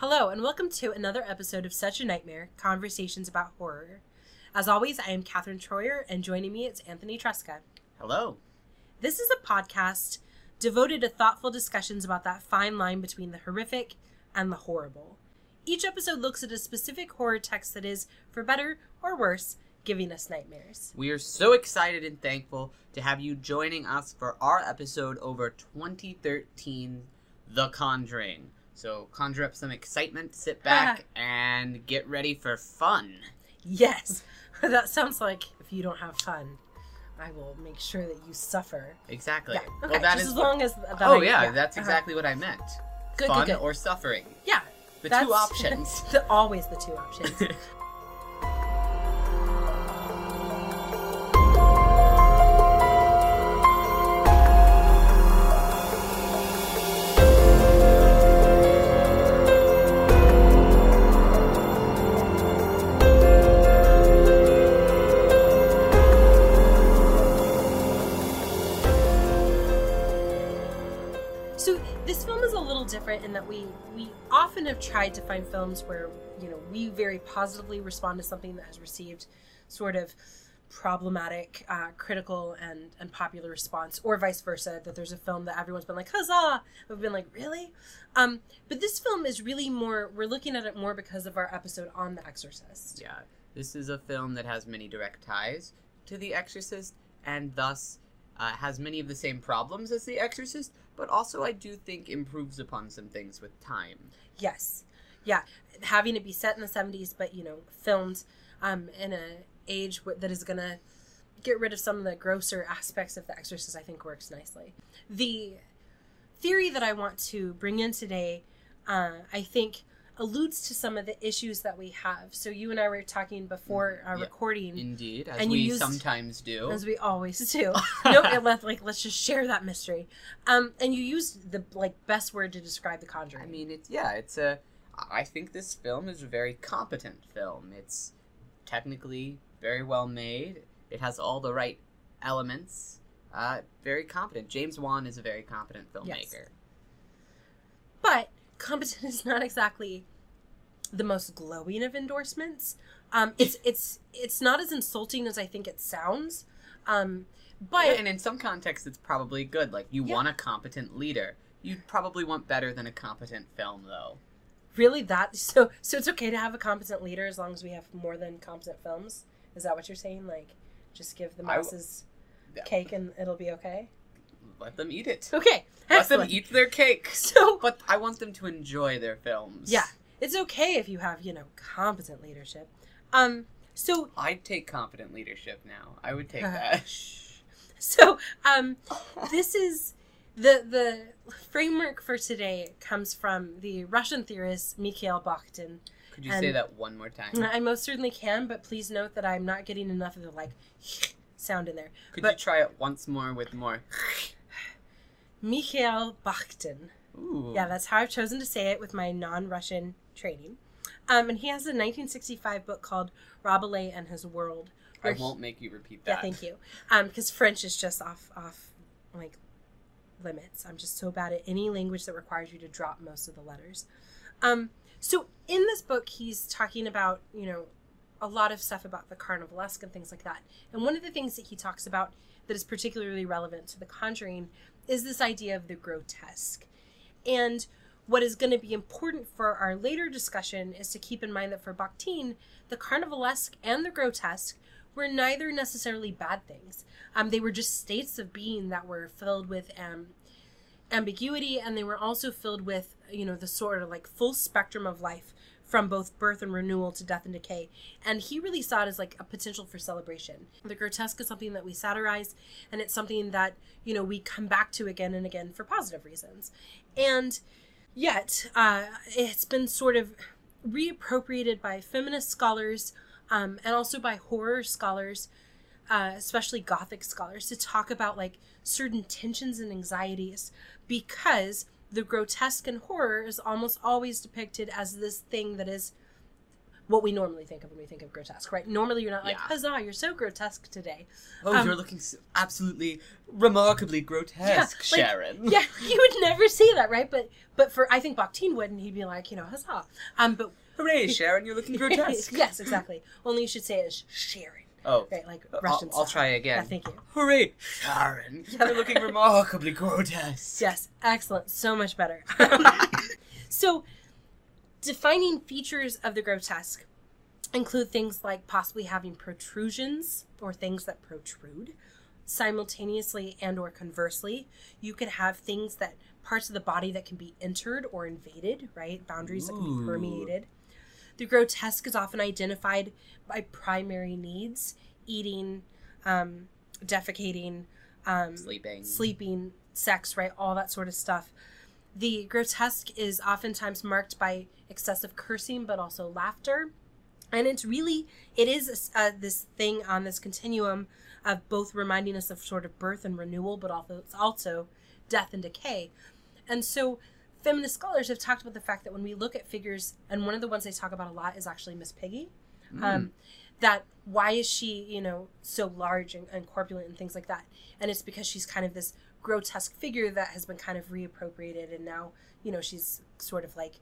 Hello, and welcome to another episode of Such a Nightmare Conversations about Horror. As always, I am Catherine Troyer, and joining me is Anthony Tresca. Hello. This is a podcast devoted to thoughtful discussions about that fine line between the horrific and the horrible. Each episode looks at a specific horror text that is, for better or worse, giving us nightmares. We are so excited and thankful to have you joining us for our episode over 2013 The Conjuring. So conjure up some excitement, sit back, and get ready for fun. Yes, that sounds like if you don't have fun, I will make sure that you suffer. Exactly. Yeah, okay, Well, that is as long as that Oh I- yeah, that's uh-huh. exactly what I meant. Good, good, fun good. or suffering. Yeah, The that's- two options. the, always the two options. Little that we we often have tried to find films where you know we very positively respond to something that has received sort of problematic uh, critical and and popular response or vice versa that there's a film that everyone's been like huzzah! We've been like really? Um but this film is really more we're looking at it more because of our episode on the exorcist. Yeah, this is a film that has many direct ties to The Exorcist, and thus uh, has many of the same problems as The Exorcist, but also I do think improves upon some things with time. Yes. Yeah. Having it be set in the 70s, but, you know, filmed um, in a age that is going to get rid of some of the grosser aspects of The Exorcist, I think works nicely. The theory that I want to bring in today, uh, I think, alludes to some of the issues that we have. So you and I were talking before our Yeah. recording, Indeed, as And we used- sometimes do. as we always do. no, it left like let's just share that mystery. Um, and you used the like best word to describe The Conjuring. I mean, it's yeah, it's a. I think this film is a very competent film. It's technically very well made. It has all the right elements. Uh, very competent. James Wan is a very competent filmmaker. but competent is not exactly the most glowing of endorsements. Um, it's it's it's not as insulting as I think it sounds. Um, but Yeah, and in some contexts, it's probably good. Like you Yeah. want a competent leader. You'd probably want better than a competent film, though. really, that so so it's okay to have a competent leader as long as we have more than competent films. Is that what you're saying? Like, just give the masses Yeah. cake and it'll be okay. Let them eat it. Okay, Let them eat their cake. So But I want them to enjoy their films. yeah, it's okay if you have you know competent leadership. Um, so I'd take competent leadership now. I would take that. So, um, this is the the framework for today comes from the Russian theorist Mikhail Bakhtin. Could you say that one more time? I most certainly can, but please note that I'm not getting enough of the like sound in there. Could but- you try it once more with more? Mikhail Bakhtin. Ooh. Yeah, that's how I've chosen to say it with my non-Russian training. Um, and he has a 1965 book called Rabelais and His World. I won't make you repeat that. Yeah, thank you. Um, because French is just off off like limits. I'm just so bad at any language that requires you to drop most of the letters. Um, so in this book, he's talking about you know a lot of stuff about the carnivalesque and things like that. And one of the things that he talks about that is particularly relevant to The Conjuring is this idea of the grotesque. And what is going to be important for our later discussion is to keep in mind that for Bakhtin, the carnivalesque and the grotesque were neither necessarily bad things. Um, they were just states of being that were filled with um, ambiguity, and they were also filled with, you know, the sort of like full spectrum of life from both birth and renewal to death and decay. And he really saw it as like a potential for celebration. The grotesque is something that we satirize, and it's something that, you know, we come back to again and again for positive reasons. And yet, uh, it's been sort of reappropriated by feminist scholars um, and also by horror scholars, uh, especially Gothic scholars, to talk about like certain tensions and anxieties because the grotesque and horror is almost always depicted as this thing that is what we normally think of when we think of grotesque, right? Normally, you're not like, Yeah. "Huzzah, you're so grotesque today." Oh, Um, you're looking so absolutely remarkably grotesque, like, Sharon. yeah, you would never see that, right? But but for I think Bakhtin would, and he'd be like, you know, "Huzzah!" Um, but Hooray, Sharon, you're looking grotesque. yes, exactly. Only you should say it as Sharon, Oh, right? Like uh, I'll, Russian. I'll style. try Yeah, again. thank you. Hooray, Sharon, you're looking remarkably grotesque. Yes, excellent. So much better. so, defining features of the grotesque include things like possibly having protrusions or things that protrude simultaneously and or conversely you could have things that parts of the body that can be entered or invaded right boundaries that can be permeated the grotesque is often identified by primary needs eating um, defecating um, Sleeping. sleeping, sex, right? All that sort of stuff. The grotesque is oftentimes marked by excessive cursing, but also laughter. And it's really, it is uh, this thing on this continuum of both reminding us of sort of birth and renewal, but also, also death and decay. And so feminist scholars have talked about the fact that when we look at figures, and one of the ones they talk about a lot is actually Miss Piggy, um, that why is she, you know, so large and, and corpulent and things like that? And it's because she's kind of this grotesque figure that has been kind of reappropriated, and now, you know, she's sort of like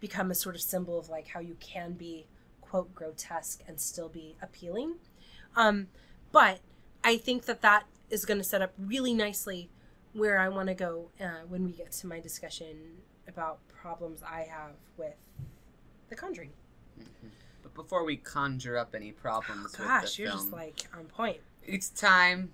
become a sort of symbol of like how you can be quote grotesque and still be appealing. Um, but I think that that is going to set up really nicely where I want to go uh, when we get to my discussion about problems I have with The Conjuring. But before we conjure up any problems Oh, Gosh, you're film, just like on point. it's time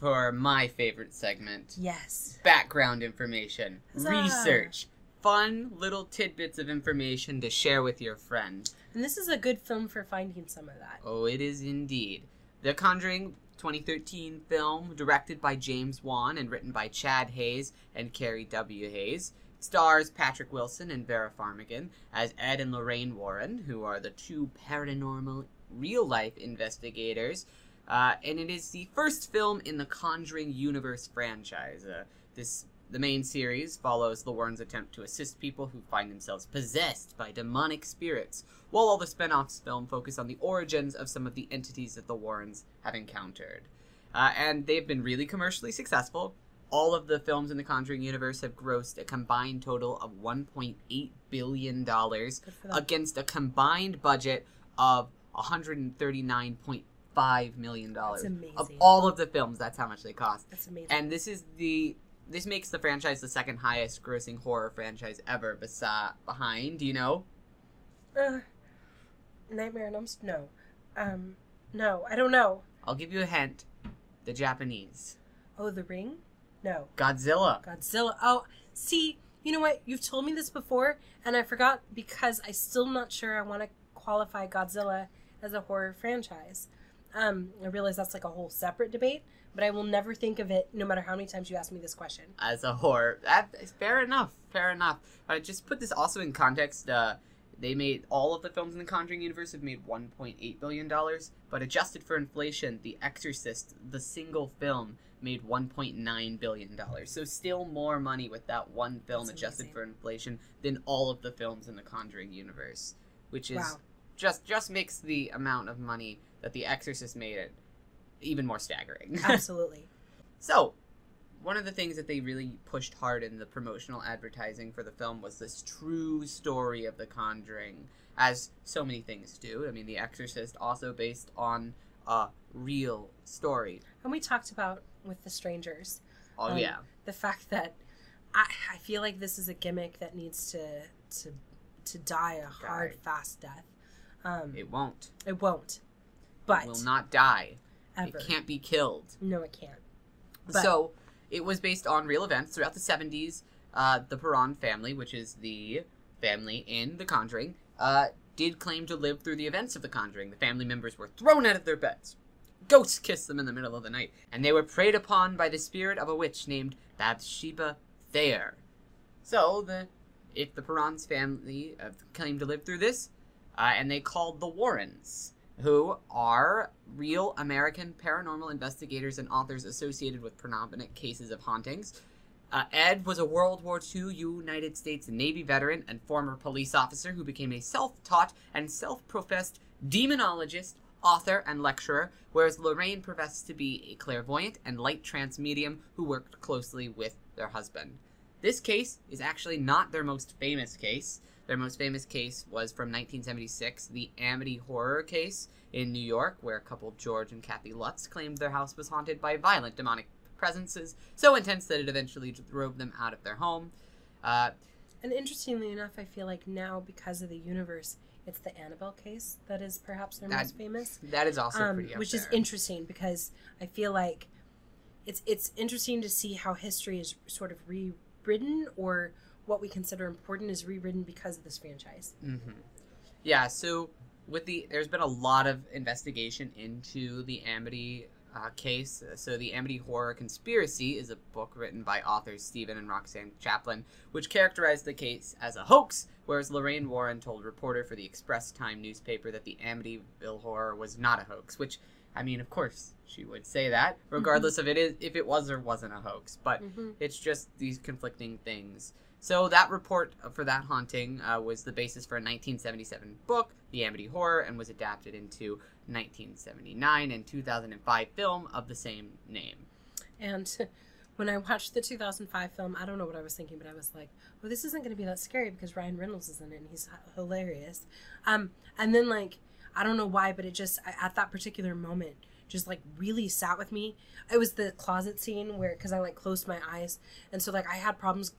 for my favorite segment: Yes. background information, Huzzah. research, fun little tidbits of information to share with your friend. And this is a good film for finding some of that. Oh, it is indeed. The Conjuring 2013 film, directed by James Wan and written by Chad Hayes and Carey W. Hayes, stars Patrick Wilson and Vera Farmiga as Ed and Lorraine Warren, who are the two paranormal real life investigators. Uh, and it is the first film in the Conjuring universe franchise. Uh, this the main series follows the Warrens' attempt to assist people who find themselves possessed by demonic spirits, while all the spin-offs film focus on the origins of some of the entities that the Warrens have encountered. Uh, and they've been really commercially successful. All of the films in the Conjuring universe have grossed a combined total of $1.8 billion Good for them. against a combined budget of $139.5 million. That's Of all of the films, that's how much they cost. That's amazing. And this is the this makes the franchise the second highest grossing horror franchise ever besi- behind, you know? uh, Nightmare on Elm Street? No. Um, no, I don't know. I'll give you a hint. The Japanese. Oh, The Ring? No. Godzilla. Godzilla. Oh, see, you know what? You've told me this before, and I forgot because I still not sure I want to qualify Godzilla as a horror franchise. Um, I realize that's like a whole separate debate, but I will never think of it, no matter how many times you ask me this question. as a horror. That fair enough. Fair enough. Uh, just put this also in context. Uh, they made all of the films in the Conjuring universe have made 1.8 billion dollars, but adjusted for inflation, The Exorcist, the single film, made 1.9 billion dollars. So still more money with that one film That's adjusted amazing. for inflation than all of the films in the Conjuring universe, which is Wow. just just makes the amount of money that The Exorcist made it even more staggering. Absolutely. So, one of the things that they really pushed hard in the promotional advertising for the film was this true story of The Conjuring, as so many things do. I mean, The Exorcist also based on a real story. and we talked about with The Strangers Oh Um, yeah, the fact that I, I feel like this is a gimmick that needs to to to die a hard, fast death. Um, it, it won't. It won't, but it will not die. Ever. It can't be killed. No, it can't. But- so, it was based on real events throughout the 70s. Uh, the Perron family, which is the family in The Conjuring, uh, did claim to live through the events of The Conjuring. The family members were thrown out of their beds. Ghosts kissed them in the middle of the night, and they were preyed upon by the spirit of a witch named Bathsheba Thayer. So, the if the Perron's family uh, claimed to live through this, uh, and they called the Warrens, who are real American paranormal investigators and authors associated with predominant cases of hauntings. Uh, Ed was a World War II United States Navy veteran and former police officer who became a self taught and self professed demonologist, author, and lecturer, whereas Lorraine professed to be a clairvoyant and light trance medium who worked closely with their husband. This case is actually not their most famous case. Their most famous case was from 1976, the Amity horror case in New York, where a couple George and Kathy Lutz claimed their house was haunted by violent demonic presences so intense that it eventually drove them out of their home. Uh, And interestingly enough, I feel like now because of the universe, it's the Annabelle case that is perhaps their That- most famous. that is also um, which is interesting because I feel like it's it's interesting to see how history is sort of rewritten or what we consider important is rewritten because of this franchise. Mm-hmm. Yeah, so with the there's been a lot of investigation into the Amity uh, case. So the Amity Horror Conspiracy is a book written by authors Stephen and Roxanne Kaplan, which characterized the case as a hoax, whereas Lorraine Warren told a reporter for the Express Time newspaper that the Amityville horror was not a hoax. Which, I mean, of course, she would say that, regardless of it is if it was or wasn't a hoax. But Mhm. it's just these conflicting things. So that report for that haunting uh, was the basis for a 1977 book, The Amity Horror, and was adapted into 1979 and 2005 film of the same name. And when I watched the 2005 film, I don't know what I was thinking, but I was like, "Well, this isn't going to be that scary because Ryan Reynolds is in it and he's hilarious." Um, and then like I don't know why, but it just at that particular moment just like really sat with me. It was the closet scene where because I like closed my eyes, and so like I had problems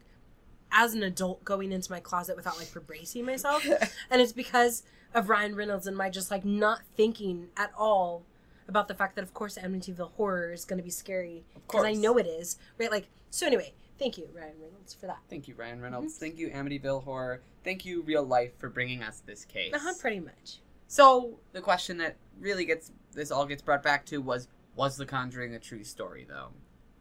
as an adult going into my closet without like bracing myself, and it's because of Ryan Reynolds and my just like not thinking at all about the fact that of course Amityville horror is going to be scary because I know it is, right? Like, so anyway, thank you, Ryan Reynolds, for that. Thank you, Ryan Reynolds. Thank you, Amityville Horror. Thank you, Real Life, for bringing us this case. Uh-huh, pretty much. So the question that really gets this all gets brought back to was was The Conjuring a true story though?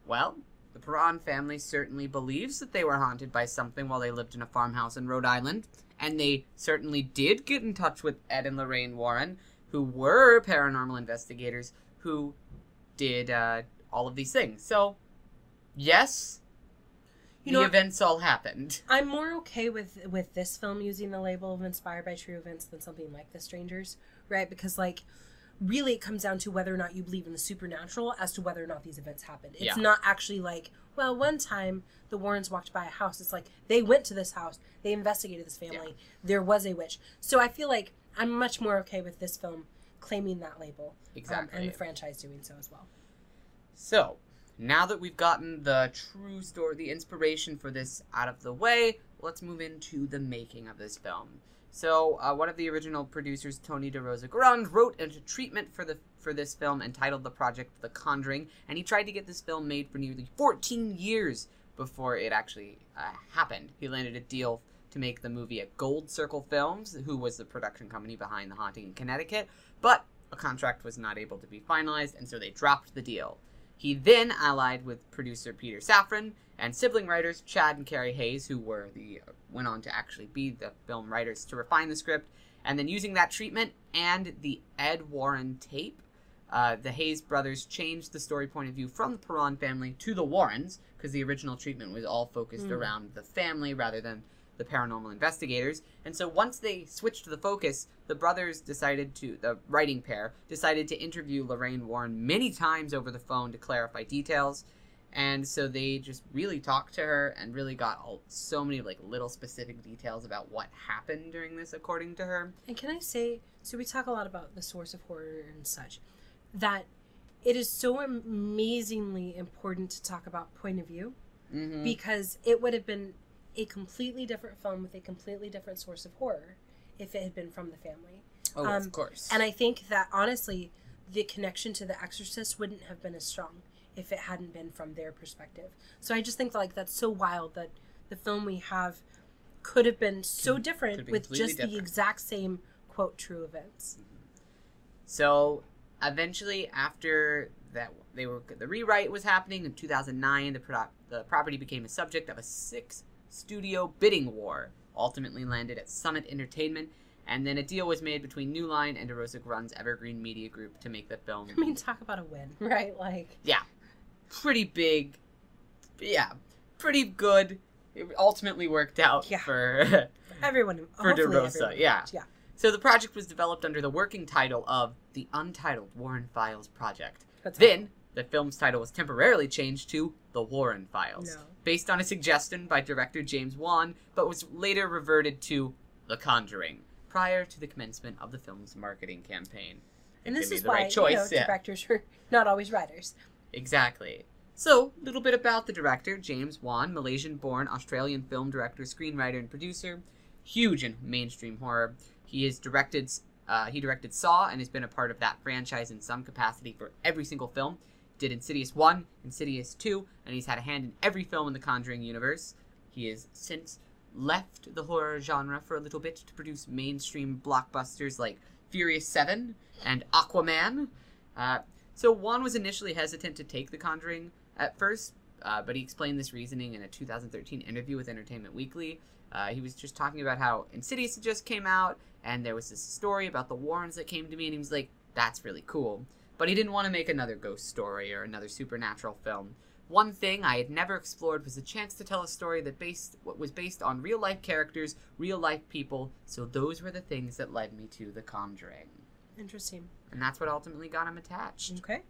Well, the Perron family certainly believes that they were haunted by something while they lived in a farmhouse in Rhode Island, and they certainly did get in touch with Ed and Lorraine Warren, who were paranormal investigators who did uh, all of these things. So, yes, You the know, events all happened. I'm more okay with with this film using the label of inspired by true events than something like The Strangers, right? Because like really it comes down to whether or not you believe in the supernatural as to whether or not these events happened. It's Yeah. not actually like, well, one time the Warrens walked by a house. It's like they went to this house, they investigated this family. There was a witch. So I feel like I'm much more okay with this film claiming that label. um, and the franchise doing so as well. So, now that we've gotten the true story, the inspiration for this out of the way, let's move into the making of this film. So, uh, one of the original producers, Tony DeRosa Grund, wrote a treatment for the for this film entitled the project The Conjuring, and he tried to get this film made for nearly 14 years before it actually uh, happened. He landed a deal to make the movie at Gold Circle Films, who was the production company behind The Haunting in Connecticut, but a contract was not able to be finalized, and so they dropped the deal. He then allied with producer Peter Safran and sibling writers Chad and Carey Hayes, who were the went on to actually be the film writers to refine the script, and then using that treatment and the Ed Warren tape, uh, the Hayes brothers changed the story point of view from the Perron family to the Warrens because the original treatment was all focused Mm. around the family rather than the paranormal investigators. And so once they switched the focus, the brothers decided to, the writing pair, decided to interview Lorraine Warren many times over the phone to clarify details. And so they just really talked to her and really got all, so many like little specific details about what happened during this, according to her. And can I say, so we talk a lot about the source of horror and such, that it is so amazingly important to talk about point of view Mm-hmm. because it would have been a completely different film with a completely different source of horror if it had been from the family. oh, um, of course. And I think that honestly, the connection to The Exorcist wouldn't have been as strong if it hadn't been from their perspective. So I just think like that's so wild that the film we have could have been so different with just the exact same quote true events. Mm-hmm. So eventually, after that, they were the rewrite was happening in 2009. The pro- the property became a subject of a six studio bidding war. Ultimately landed at Summit Entertainment, and then a deal was made between New Line and DeRosa Grund's Evergreen Media Group to make the film. I mean, talk about a win, right? Like, pretty big. Yeah, pretty good. It ultimately worked out Yeah. for Everyone, for DeRosa. Yeah. yeah. So the project was developed under the working title of the Untitled Warren Files Project. That's Then the film's title was temporarily changed to The Warren Files, No. based on a suggestion by director James Wan, but was later reverted to The Conjuring prior to the commencement of the film's marketing campaign. and this is why right choice, you know, yeah. directors are not always writers. Exactly. So, a little bit about the director, James Wan, Malaysian born Australian film director, screenwriter, and producer. Huge in mainstream horror. He has directed uh, he directed Saw and has been a part of that franchise in some capacity for every single film. Did Insidious 1, Insidious 2, and he's had a hand in every film in the Conjuring universe. He has since left the horror genre for a little bit to produce mainstream blockbusters like Furious 7 and Aquaman. Uh, so Wan was initially hesitant to take The Conjuring at first, uh, but he explained this reasoning in a 2013 interview with Entertainment Weekly. Uh, he was just talking about how Insidious had just came out, and there was this story about the Warrens that came to me, and he was like, "That's really cool." But he didn't want to make another ghost story or another supernatural film. One thing I had never explored was the chance to tell a story that based what was based on real life characters, real life people. So those were the things that led me to The Conjuring, Interesting. and that's what ultimately got him attached. Okay.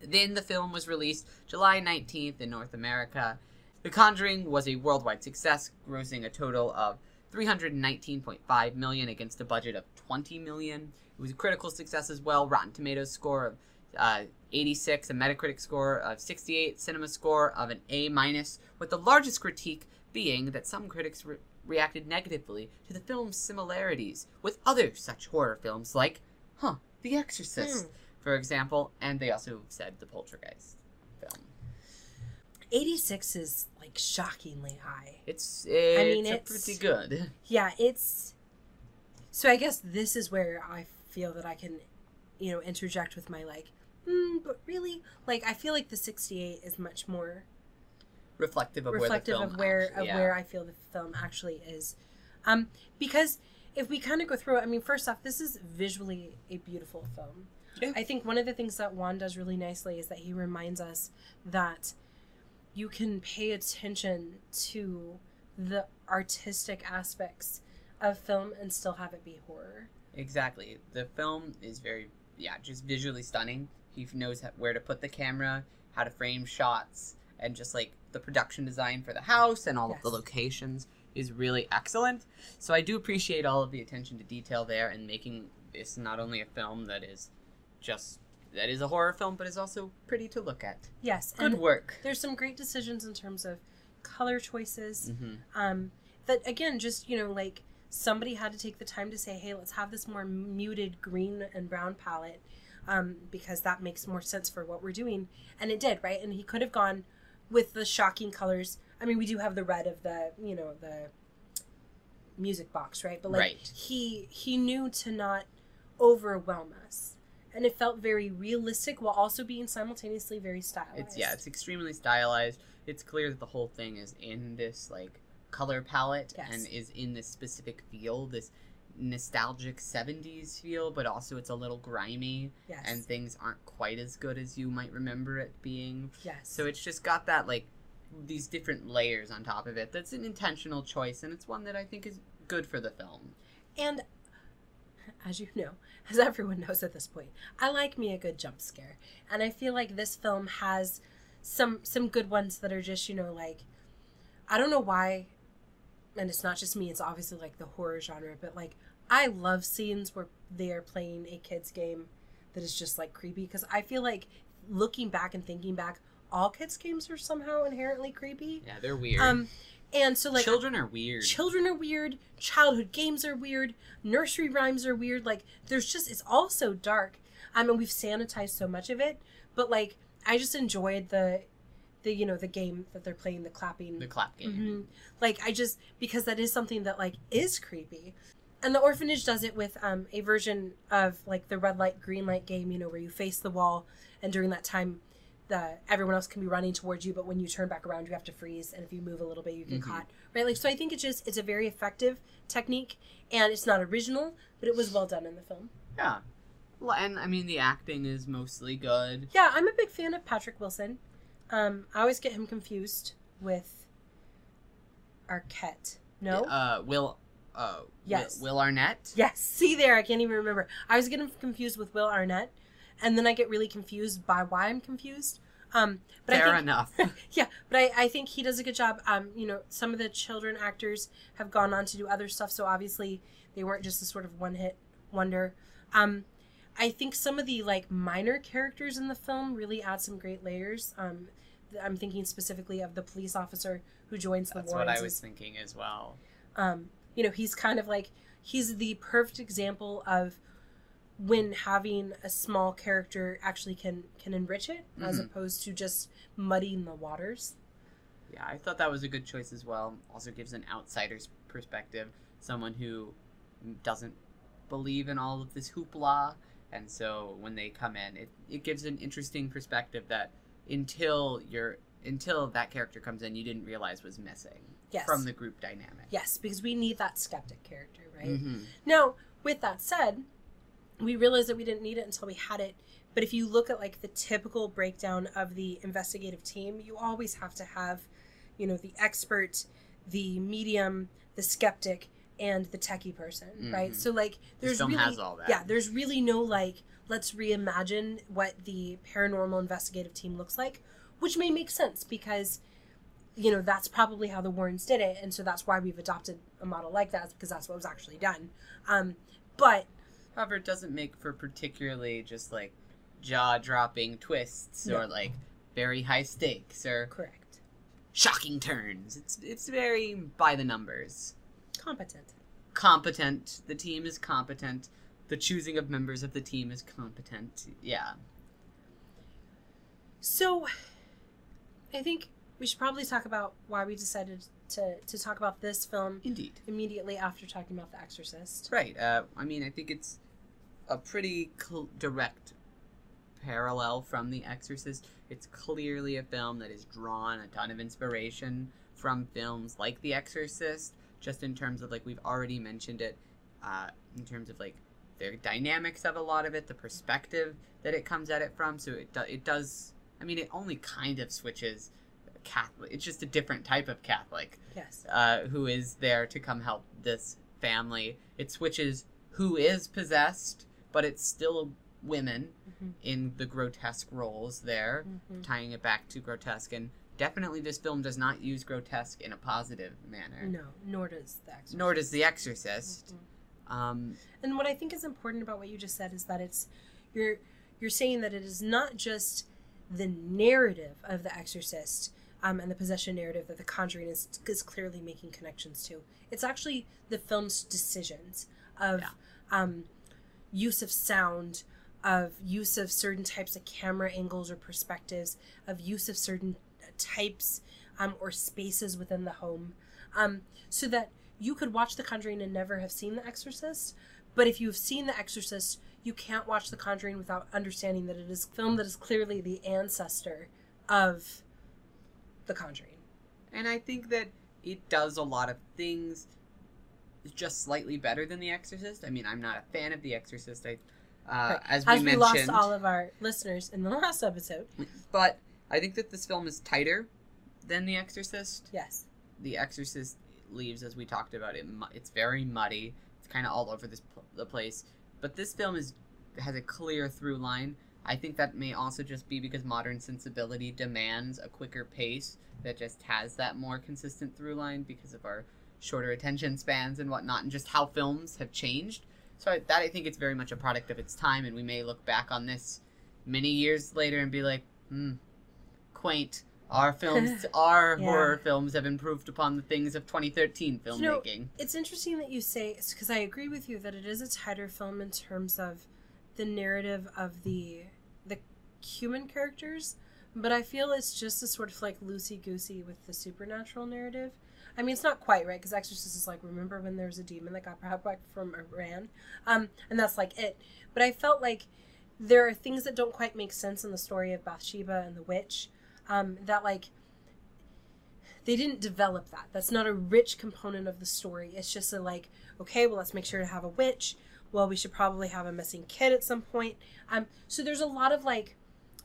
Then the film was released July 19th in North America. The Conjuring was a worldwide success, grossing a total of 319.5 million against a budget of 20 million. It was a critical success as well. Rotten Tomatoes score of uh, 86, a Metacritic score of 68, Cinema score of an A minus, with the largest critique being that some critics re- reacted negatively to the film's similarities with other such horror films like, huh, The Exorcist, Hmm. for example, and they also said The Poltergeist film. 86 is like shockingly high. It's it's, mean, it's- pretty good. Yeah, it's. So I guess this is where I feel that I can, you know, interject with my like, hmm, but really, like I feel like the 68 is much more Reflective of reflective where the film of where actually- of yeah. where I feel the film actually is, um, because if we kind of go through it, I mean, first off, this is visually a beautiful film. Yeah. I think one of the things that Wan does really nicely is that he reminds us that you can pay attention to the artistic aspects of film and still have it be horror. Exactly. The film is very, yeah, just visually stunning. He knows how, where to put the camera, how to frame shots, and just like the production design for the house and all of the locations is really excellent. So I do appreciate all of the attention to detail there and making this not only a film that is just that is a horror film, but is also pretty to look at. Yes, Good work. there's some great decisions in terms of color choices. hmm um, that again just you know like somebody had to take the time to say hey let's have this more muted green and brown palette um, because that makes more sense for what we're doing and it did right and he could have gone with the shocking colors i mean we do have the red of the you know the music box right but like Right. he he knew to not overwhelm us and it felt very realistic while also being simultaneously very stylized It's yeah, it's extremely stylized. It's clear that the whole thing is in this like color palette Yes. and is in this specific feel, this nostalgic 70s feel, but also it's a little grimy yes and things aren't quite as good as you might remember it being. yes So it's just got that like these different layers on top of it. That's an intentional choice and it's one that I think is good for the film. And as you know, as everyone knows at this point, I like me a good jump scare. And I feel like this film has some some good ones that are just, you know, like I don't know why and it's not just me, it's obviously like the horror genre, but like I love scenes where they are playing a kids game that is just like creepy because I feel like looking back and thinking back, all kids games are somehow inherently creepy. Yeah, they're weird. Um and so like Children are weird. children are weird childhood games are weird nursery rhymes are weird like there's just it's all so dark i mean we've sanitized so much of it but like i just enjoyed the the you know the game that they're playing the clapping the clap game. Mhm. like i just because that is something that like is creepy and the orphanage does it with um, a version of like the red light green light game you know where you face the wall and during that time the everyone else can be running towards you but when you turn back around you have to freeze and if you move a little bit you get Mhm. caught right like so i think it's just it's a very effective technique and it's not original but it was well done in the film Yeah. Well, and I mean the acting is mostly good. yeah i'm a big fan of patrick wilson um, i always get him confused with Arquette. No. Uh, Will. Uh, Yes. Will, Will Arnett. Yes. See there, I can't even remember. I was getting confused with Will Arnett, and then I get really confused by why I'm confused. Um, but Fair I think, enough. yeah, but I, I think he does a good job. Um, you know, some of the children actors have gone on to do other stuff, so obviously they weren't just a sort of one hit wonder. Um, I think some of the like minor characters in the film really add some great layers. Um, th- I'm thinking specifically of the police officer who joins the war. That's Warrens. what I was thinking as well. um, you know, he's kind of like he's the perfect example of when having a small character actually can can enrich it as Mhm. opposed to just muddying the waters. Yeah, I thought that was a good choice as well. Also gives an outsider's perspective, someone who doesn't believe in all of this hoopla, and so when they come in, it, it gives an interesting perspective that until you're until that character comes in, you didn't realize was missing Yes. from the group dynamic. Yes, because we need that skeptic character, right? Mhm. Now, with that said, we realized that we didn't need it until we had it. But if you look at like the typical breakdown of the investigative team, you always have to have, you know, the expert, the medium, the skeptic, and the techie person, right? Mhm. So like there's really has all that. yeah, there's really no like let's reimagine what the paranormal investigative team looks like, which may make sense because you know that's probably how the Warrens did it, and so that's why we've adopted a model like that because that's what was actually done. Um, but However, it doesn't make for particularly just like jaw dropping twists No. or like very high stakes or correct, shocking turns. It's it's very by the numbers. competent. Competent. The team is competent. The choosing of members of the team is competent. Yeah. So, I think we should probably talk about why we decided to to talk about this film Indeed. immediately after talking about The Exorcist. Right. Uh, I mean, I think it's a pretty cl- direct parallel from The Exorcist. It's clearly a film that has drawn a ton of inspiration from films like The Exorcist, just in terms of, like, we've already mentioned it, uh, in terms of, like, the dynamics of a lot of it, the perspective that it comes at it from. So it, do- it does, I mean, it only kind of switches Catholic. It's just a different type of Catholic Yes. uh, who is there to come help this family. It switches who is possessed, but it's still women Mhm. in the grotesque roles there, Mhm. tying it back to grotesque. And definitely, this film does not use grotesque in a positive manner, No, nor does The Exorcist. nor does The Exorcist. Mhm. Um, And what I think is important about what you just said is that it's you're you're saying that it is not just the narrative of the Exorcist um, and the possession narrative that The Conjuring is is clearly making connections to. It's actually the film's decisions of Yeah. um, use of sound, of use of certain types of camera angles or perspectives, of use of certain types um, or spaces within the home, um, so that you could watch The Conjuring and never have seen The Exorcist. But if you've seen The Exorcist, you can't watch The Conjuring without understanding that it is film that is clearly the ancestor of The Conjuring. and I think that it does a lot of things just slightly better than The Exorcist. I mean, I'm not a fan of The Exorcist. I, uh, Right. as we As we lost all of our listeners in the last episode. But I think that this film is tighter than The Exorcist. Yes. The Exorcist leaves, as we talked about, it it's very muddy. It's kind of all over this the place. But this film is has a clear through line. I think that may also just be because modern sensibility demands a quicker pace that just has that more consistent through line because of our shorter attention spans and whatnot, and just how films have changed. So I, that I think it's very much a product of its time, and we may look back on this many years later and be like, hmm, quaint. Our films, our Yeah. horror films have improved upon the things of 2013 filmmaking. You know, It's interesting that you say because I agree with you that it is a tighter film in terms of the narrative of the the human characters, but I feel it's just a sort of like loosey goosey with the supernatural narrative. I mean, it's not quite right because Exorcist is like remember when there was a demon that got brought back from Iran, um, and that's like it. But I felt like there are things that don't quite make sense in the story of Bathsheba and the witch. Um, that like they didn't develop that. That's not a rich component of the story. It's just a like, okay, well, let's make sure to have a witch. Well, we should probably have a missing kid at some point. Um, so there's a lot of like,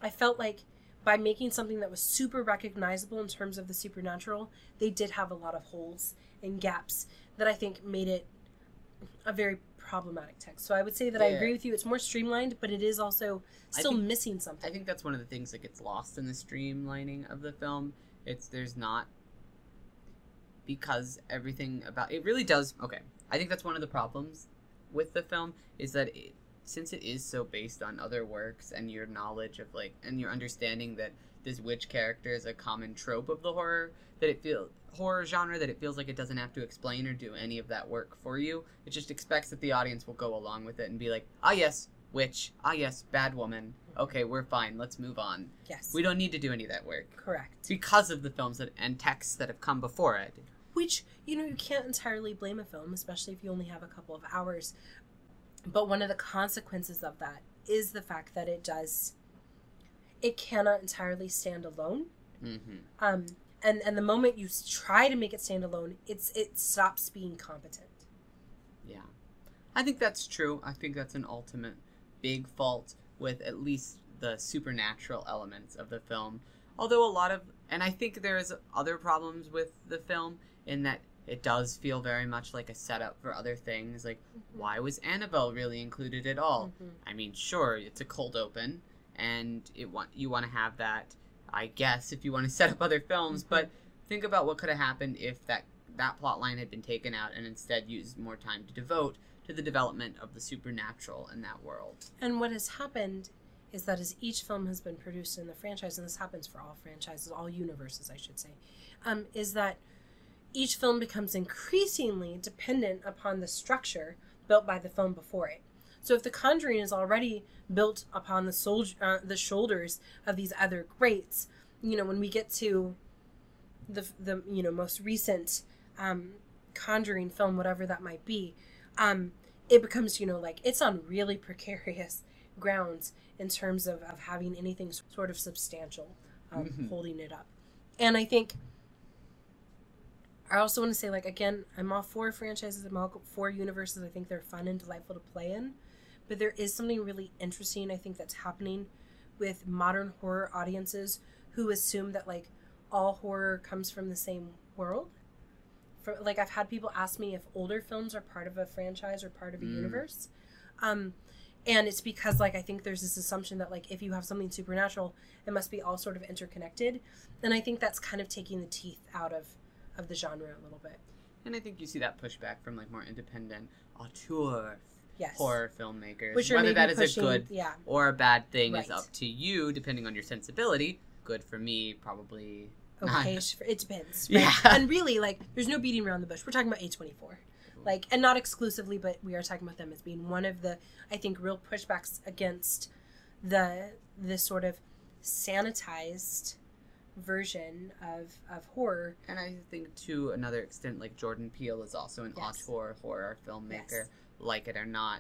I felt like by making something that was super recognizable in terms of the supernatural, they did have a lot of holes and gaps that I think made it a very problematic text. So I would say that I agree with you. It's more streamlined, but it is also still think- missing something. I think that's one of the things that gets lost in the streamlining of the film. It's there's not because everything about it really does okay. I think that's one of the problems with the film is that it, since it is so based on other works and your knowledge of like and your understanding that this witch character is a common trope of the horror that it feel horror genre that it feels like it doesn't have to explain or do any of that work for you. It just expects that the audience will go along with it and be like, "Ah yes, witch. Ah yes, bad woman. Okay, we're fine. Let's move on." yes. We don't need to do any of that work correct. because of the films that, and texts that have come before it. Which, you know, you can't entirely blame a film, especially if you only have a couple of hours. But one of the consequences of that is the fact that it does it cannot entirely stand alone. Mm-hmm. Um and and the moment you try to make it stand alone, it's it stops being competent. Yeah, I think that's true. I think that's an ultimate big fault with at least the supernatural elements of the film. Although a lot of, and I think there's other problems with the film in that it does feel very much like a setup for other things. Like, why was Annabelle really included at all? Mhm. I mean, sure, it's a cold open, and it want you want to have that. I guess if you want to set up other films, but think about what could have happened if that that plot line had been taken out and instead used more time to devote to the development of the supernatural in that world. And what has happened is that as each film has been produced in the franchise, and this happens for all franchises, all universes, I should say, um, is that each film becomes increasingly dependent upon the structure built by the film before it. So if The Conjuring is already built upon the uh, the shoulders of these other greats, you know, when we get to the the you know most recent um, Conjuring film, whatever that might be, um, it becomes you know like it's on really precarious grounds in terms of, of having anything sort of substantial um, Mhm. holding it up and i think i also want to say like again i'm all for franchises i'm all for universes i think they're fun and delightful to play in but there is something really interesting i think that's happening with modern horror audiences who assume that like all horror comes from the same world for like I've had people ask me if older films are part of a franchise or part of a Mm. universe. Um and it's because like I think there's this assumption that like if you have something supernatural, it must be all sort of interconnected. And I think that's kind of taking the teeth out of of the genre a little bit. And I think you see that pushback from like more independent auteur Yes. horror filmmakers. Which Whether that is pushing, a good yeah. or a bad thing is up to you, depending on your sensibility. Good for me, probably. Okay, sh- it depends. Yeah. And really, like, there's no beating around the bush. We're talking about A24. Mm-hmm. Like, and not exclusively, but we are talking about them as being one of the, I think, real pushbacks against the this sort of sanitized version of of horror. And I think to another extent, like Jordan Peele is also an Yes. auteur horror filmmaker, Yes. like it or not.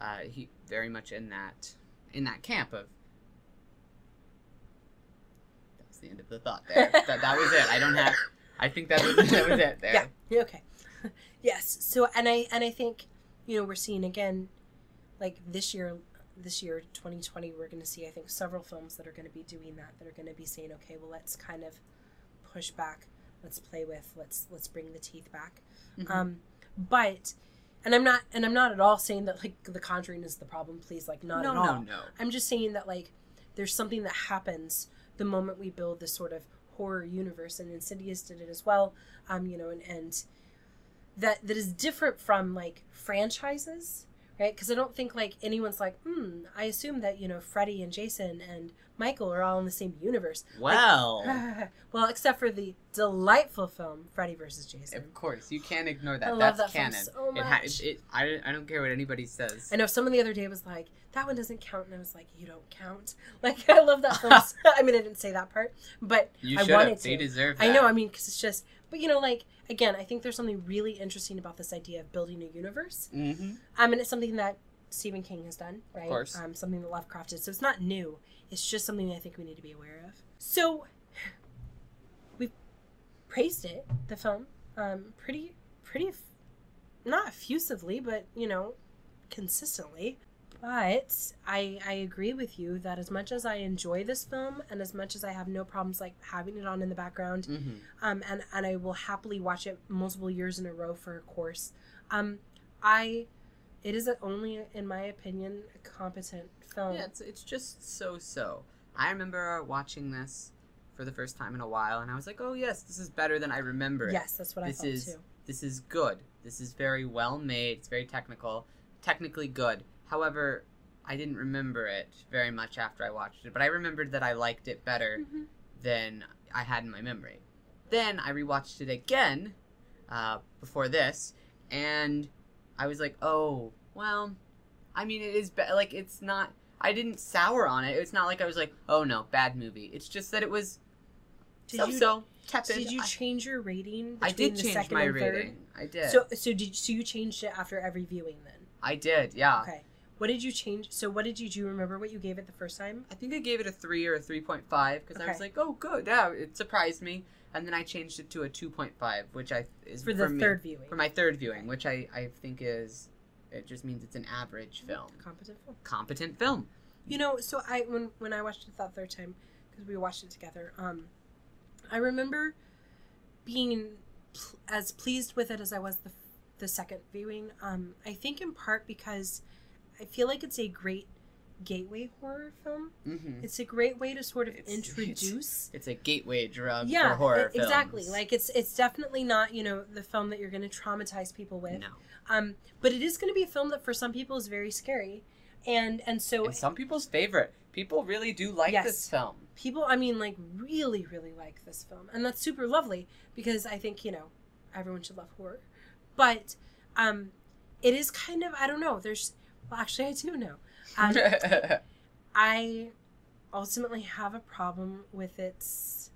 Uh, he very much in that in that camp of. That was the end of the thought there. that, that was it. I don't have. I think that was that was it there. Yeah. Yeah, Okay. yes. So, and I and I think, you know, we're seeing again, like this year, this year, 2020, we're going to see I think several films that are going to be doing that. That are going to be saying, okay, well, let's kind of push back, let's play with, let's let's bring the teeth back. Mhm. Um, but, and I'm not, and I'm not at all saying that like The Conjuring is the problem. Please, like, not no, at all. no, no. I'm just saying that like there's something that happens the moment we build this sort of horror universe, and Insidious did it as well. Um, you know, and and that that is different from like franchises, right? Because I don't think like anyone's like, hmm. I assume that you know Freddy and Jason and Michael are all in the same universe. Well, well, except for the delightful film Freddy versus Jason. of course you can't ignore that. I That's that canon. so It, ha- it, it I, I don't care what anybody says. I know someone the other day was like, that one doesn't count. And I was like, you don't count. Like, I love that film. I mean, I didn't say that part, but You I wanted have. They to. deserve. I know, I mean, because it's just, but you know, like, again, I think there's something really interesting about this idea of building a universe. Mm-hmm. I mean, it's something that Stephen King has done, right? course. Um, something that Lovecraft did. So it's not new. It's just something I think we need to be aware of. So we've praised it, the film, um, pretty, pretty, f- not effusively, but, you know, consistently. But I I agree with you that as much as I enjoy this film and as much as I have no problems like having it on in the background, hmm um, and and I will happily watch it multiple years in a row for a course, um, I it is only in my opinion a competent film. Yeah, it's it's just so so. I remember watching this for the first time in a while, and I was like, "Oh yes, this is better than I remember." it. yes, that's what This I thought is- too. this is good. This is very well made. It's very technical, technically good. However, I didn't remember it very much after I watched it, but I remembered that I liked it better Mhm. than I had in my memory. Then I rewatched it again uh, before this, and I was like, "Oh, well, I mean, it is be- like it's not." I didn't sour on it. It's not like I was like, "Oh no, bad movie." It's just that it was Did so you so tepid. did you change your rating? I, did the change second my and third? rating. I did. So so did so you changed it after every viewing then? I did. Yeah. Okay. What did you change? So what did you do? You remember what you gave it the first time? I think I gave it a three or a three point five because I was like, "Oh, good, yeah." It surprised me, and then I changed it to a two point five, which I is For the me- third viewing. for my third viewing, which I I think is it just means it's an average film, Competent film. competent film. You know, so I when when I watched it that third time because we watched it together, um, I remember being pl- as pleased with it as I was the the second viewing. Um, I think in part because I feel like it's a great gateway horror film. Mm-hmm. It's a great way to sort of It's- introduce. It's a gateway drug yeah, for horror e- exactly. films. Like it's it's definitely not you know the film that you're going to traumatize people with. no, Um, but it is going to be a film that for some people is very scary, and and so and some people's favorite. People really do like Yes. this film. people i mean like really really like this film and that's super lovely because i think you know everyone should love horror but um it is kind of i don't know there's well actually i do know um, i ultimately have a problem with its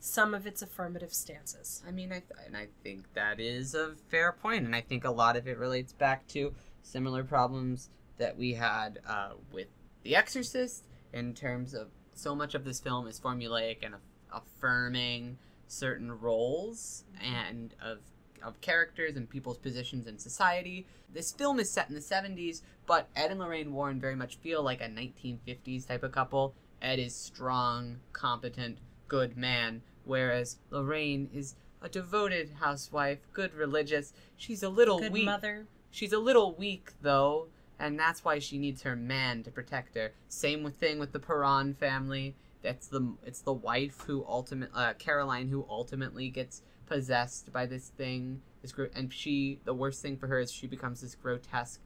some of its affirmative stances. I mean, I th- and I think that is a fair point, and I think a lot of it relates back to similar problems that we had uh, with The Exorcist in terms of so much of this film is formulaic and aff- affirming certain roles and of of characters and people's positions in society. This film is set in the 70s, but Ed and Lorraine Warren very much feel like a 1950s type of couple. Ed is strong, competent, good man, whereas Lorraine is a devoted housewife, good religious. She's a little good weak. mother She's a little weak though, and that's why she needs her man to protect her. Same with thing with the Perron family. That's the it's the wife who ultimate uh, Caroline who ultimately gets possessed by this thing. This gro- and she the worst thing for her is she becomes this grotesque,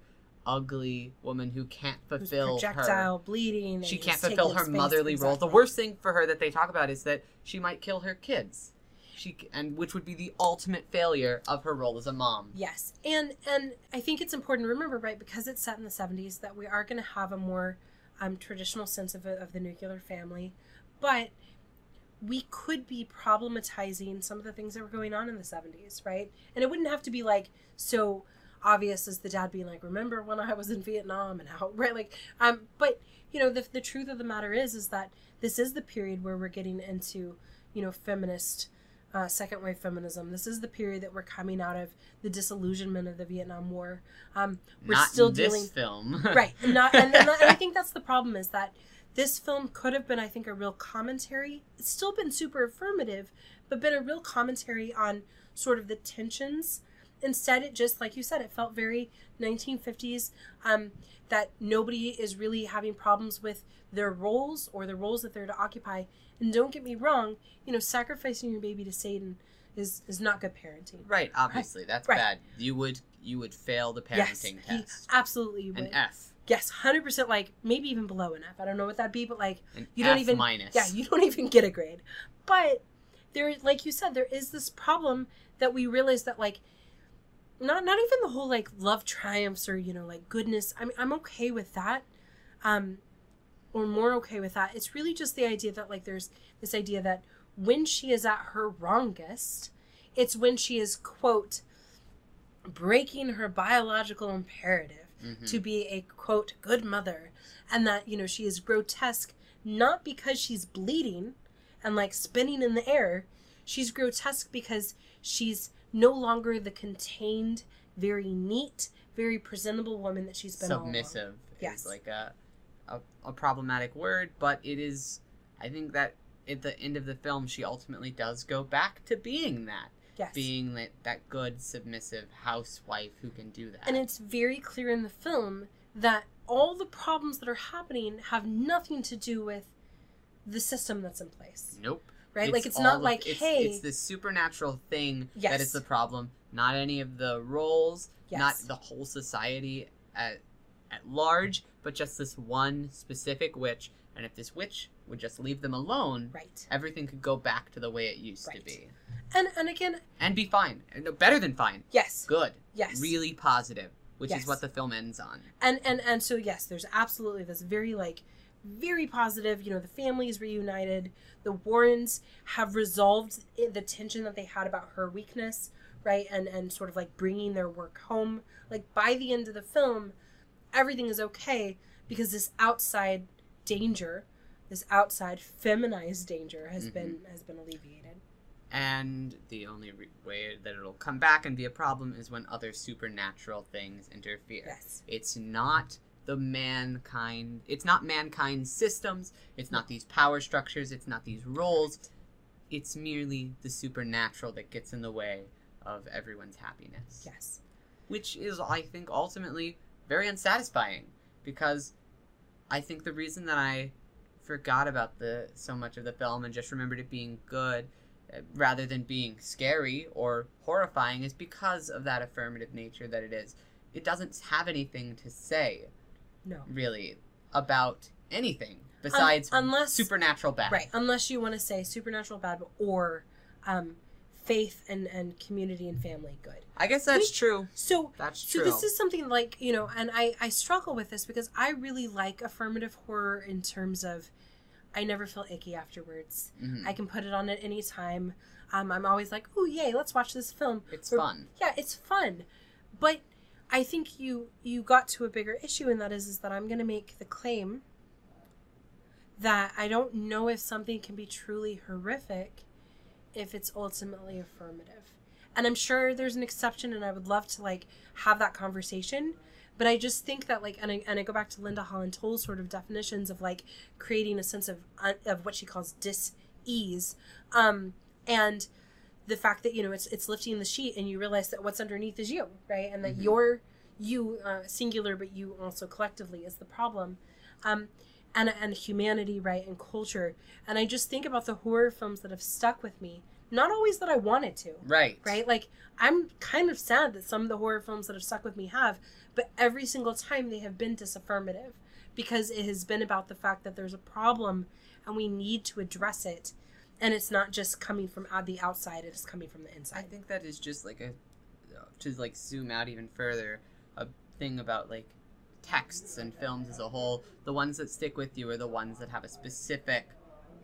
ugly woman who can't who's fulfill her projectile bleeding she can't fulfill her motherly role. The worst thing for her that they talk about is that she might kill her kids. She and which would be the ultimate failure of her role as a mom. Yes, and and I think it's important to remember, right, because it's set in the '70s, that we are going to have a more um, traditional sense of, of the nuclear family, but we could be problematizing some of the things that were going on in the '70s, right? And it wouldn't have to be like so obvious as the dad being like, "Remember when I was in Vietnam and how," right? Like, um, but you know, the the truth of the matter is, is that this is the period where we're getting into, you know, feminist uh, second wave feminism. This is the period that we're coming out of the disillusionment of the Vietnam War. Um, we're Not still this dealing film, right, and not, and, and I think that's the problem is that this film could have been, I think, a real commentary. It's still been super affirmative, but been a real commentary on sort of the tensions. Instead, it just, like you said, it felt very 1950s. Um, that nobody is really having problems with their roles or the roles that they're to occupy. And don't get me wrong, you know, sacrificing your baby to Satan is is not good parenting. Right, obviously that's Right. bad. You would you would fail the Yes, parenting he test. absolutely would. An F. Yes, hundred percent. Like maybe even below an F. I don't know what that'd be, but like An You don't F even- minus. yeah, you don't even get a grade. But there, like you said, there is this problem that we realize that like not not even the whole like love triumphs or you know like goodness. I mean, I'm okay with that, um, or more okay with that. It's really just the idea that like there's this idea that when she is at her wrongest, it's when she is quote breaking her biological imperative Mhm. to be a quote good mother and that you know she is grotesque not because she's bleeding and like spinning in the air she's grotesque because she's no longer the contained very neat very presentable woman that she's been submissive Yes. like a, a a problematic word, but it is. I think that at the end of the film, she ultimately does go back to being that, Yes. being that that good submissive housewife who can do that. And it's very clear in the film that all the problems that are happening have nothing to do with the system that's in place, nope. right? like it's not of- like, it's, hey, it's this supernatural thing that Yes. is the problem, not any of the roles, yes. not the whole society at at large, but just this one specific witch. And if this witch would just leave them alone, right. everything could go back to the way it used to be And and again, and be fine And, no, better than fine yes, good yes, really positive which Yes. is what the film ends on and and and so yes, there's absolutely this very like very positive. You know, the family is reunited. The Warrens have resolved the tension that they had about her weakness, right? And and sort of like bringing their work home. Like by the end of the film, everything is okay because this outside danger, this outside feminized danger, has Mhm. been has been alleviated. And the only re- way that it'll come back and be a problem is when other supernatural things interfere Yes. it's not the mankind it's not mankind's systems it's not these power structures it's not these roles it's merely the supernatural that gets in the way of everyone's happiness Yes. which is i think ultimately very unsatisfying because i think the reason that i forgot about the so much of the film and just remembered it being good rather than being scary or horrifying is because of that affirmative nature that it is it doesn't have anything to say No. really about anything besides unless- supernatural bad Right. Unless you want to say supernatural bad or um, faith and, and community and family good. i guess that's We- true So that's true. so this is something like, you know, and I, I struggle with this because I really like affirmative horror in terms of I never feel icky afterwards. Mhm. I can put it on at any time. Um, I'm always like, oh yay, let's watch this film. it's Or- fun Yeah, it's fun. But I think you you got to a bigger issue and that is is that I'm gonna make the claim that I don't know if something can be truly horrific if it's ultimately affirmative. And I'm sure there's an exception and I would love to like have that conversation. But I just think that like, and I, and I go back to Linda Holland Toll's sort of definitions of like creating a sense of of what she calls dis-ease, um, and the fact that you know it's it's lifting the sheet and you realize that what's underneath is you, right, and that Mhm. you're you uh, singular, but you also collectively is the problem, um, and and humanity, right, and culture. And I just think about the horror films that have stuck with me. Not always that I wanted to, right right? Like I'm kind of sad that some of the horror films that have stuck with me have, but every single time they have been disaffirmative because it has been about the fact that there's a problem and we need to address it. And it's not just coming from the outside; it is coming from the inside. I think that is just like a to like zoom out even further a thing about like texts and films as a whole. The ones that stick with you are the ones that have a specific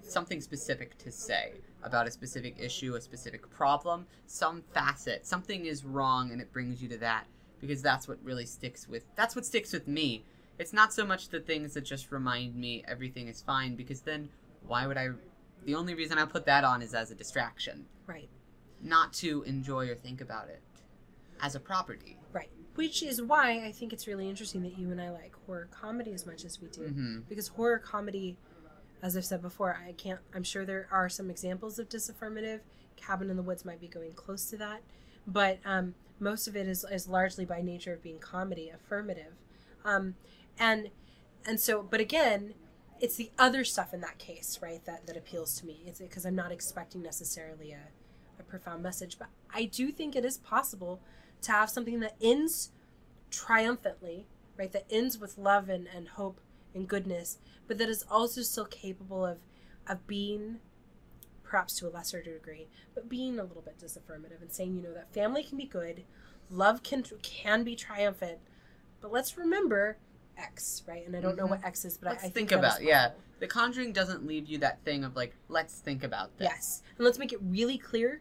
something specific to say about a specific issue, a specific problem, some facet. Something is wrong and it brings you to that because that's what really sticks with that's what sticks with me. It's not so much the things that just remind me everything is fine because then why would I the only reason I put that on is as a distraction Right, not to enjoy or think about it as a property. right. Which is why I think it's really interesting that you and I like horror comedy as much as we do. Mm-hmm. because horror comedy as i've said before i can't i'm sure there are some examples of disaffirmative cabin in the woods might be going close to that but um, most of it is, is largely by nature of being comedy affirmative. Um, and and so but again it's the other stuff in that case right that that appeals to me. It's because i'm not expecting necessarily a, a profound message but i do think it is possible to have something that ends triumphantly right that ends with love and, and hope and goodness but that is also still capable of of being perhaps to a lesser degree but being a little bit disaffirmative and saying you know that family can be good love can can be triumphant but let's remember x right and i don't know Mhm. what x is but Let's I, I think think, about yeah. The Conjuring doesn't leave you that thing of like, let's think about this. yes and let's make it really clear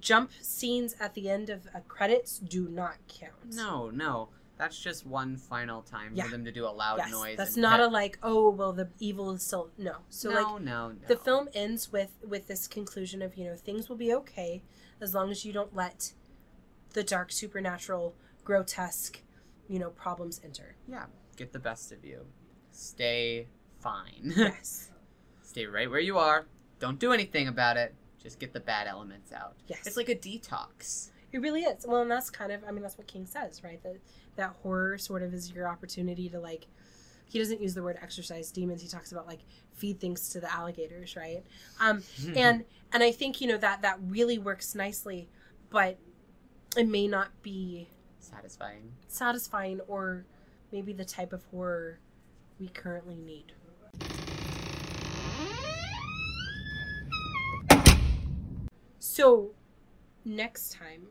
jump scenes at the end of credits do not count No, no. That's just one final time Yeah. for them to do a loud yes noise. that's not pet- a like oh well the evil is still no so no, like no, no. the film ends with with this conclusion of you know things will be okay as long as you don't let the dark supernatural grotesque, you know, problems enter. Yeah, get the best of you. Stay fine. Yes. Stay right where you are. Don't do anything about it. Just get the bad elements out. Yes. It's like a detox. It really is. Well, and that's kind of, I mean, that's what King says, right? That that horror sort of is your opportunity to like. He doesn't use the word exercise demons. He talks about like feed things to the alligators, right? Um, and and I think you know that that really works nicely, but it may not be satisfying. satisfying or maybe the type of horror we currently need. So, next time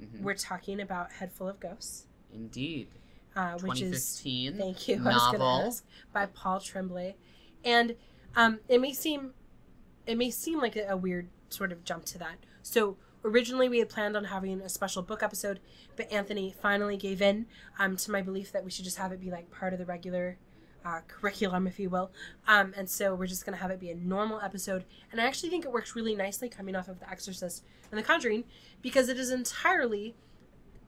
Mhm. we're talking about Head Full of Ghosts, Indeed. uh, which is thank you. I was novel. ask by Paul Tremblay, and um, it may seem it may seem like a, a weird sort of jump to that. So originally we had planned on having a special book episode, but Anthony finally gave in um, to my belief that we should just have it be like part of the regular uh, curriculum, if you will. Um, and so we're just going to have it be a normal episode. And I actually think it works really nicely coming off of The Exorcist and The Conjuring because it is entirely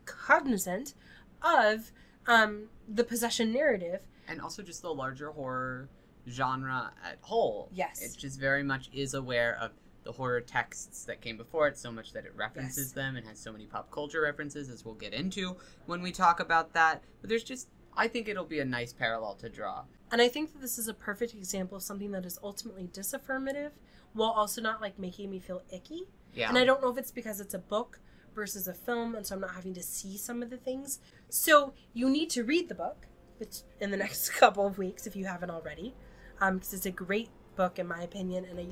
cognizant of um, the possession narrative. and also just the larger horror genre at whole. Yes. It just very much is aware of the horror texts that came before it so much that it references Yes. them and has so many pop culture references as we'll get into when we talk about that. But there's just I think it'll be a nice parallel to draw. And I think that this is a perfect example of something that is ultimately disaffirmative while also not like making me feel icky. Yeah. And I don't know if it's because it's a book versus a film, and so I'm not having to see some of the things. So you need to read the book in the next couple of weeks if you haven't already, because it's a great book in my opinion and a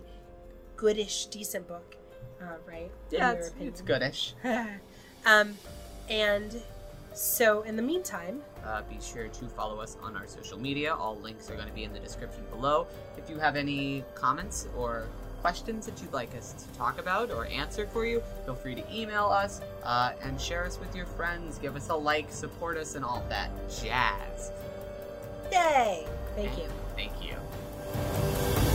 goodish, decent book, uh, right? Yeah, it's, it's goodish. um, and so in the meantime, Uh, be sure to follow us on our social media. All links are going to be in the description below. If you have any comments or questions that you'd like us to talk about or answer for you, feel free to email us uh, and share us with your friends. Give us a like, support us, and all that jazz. yay! Thank you. Thank you.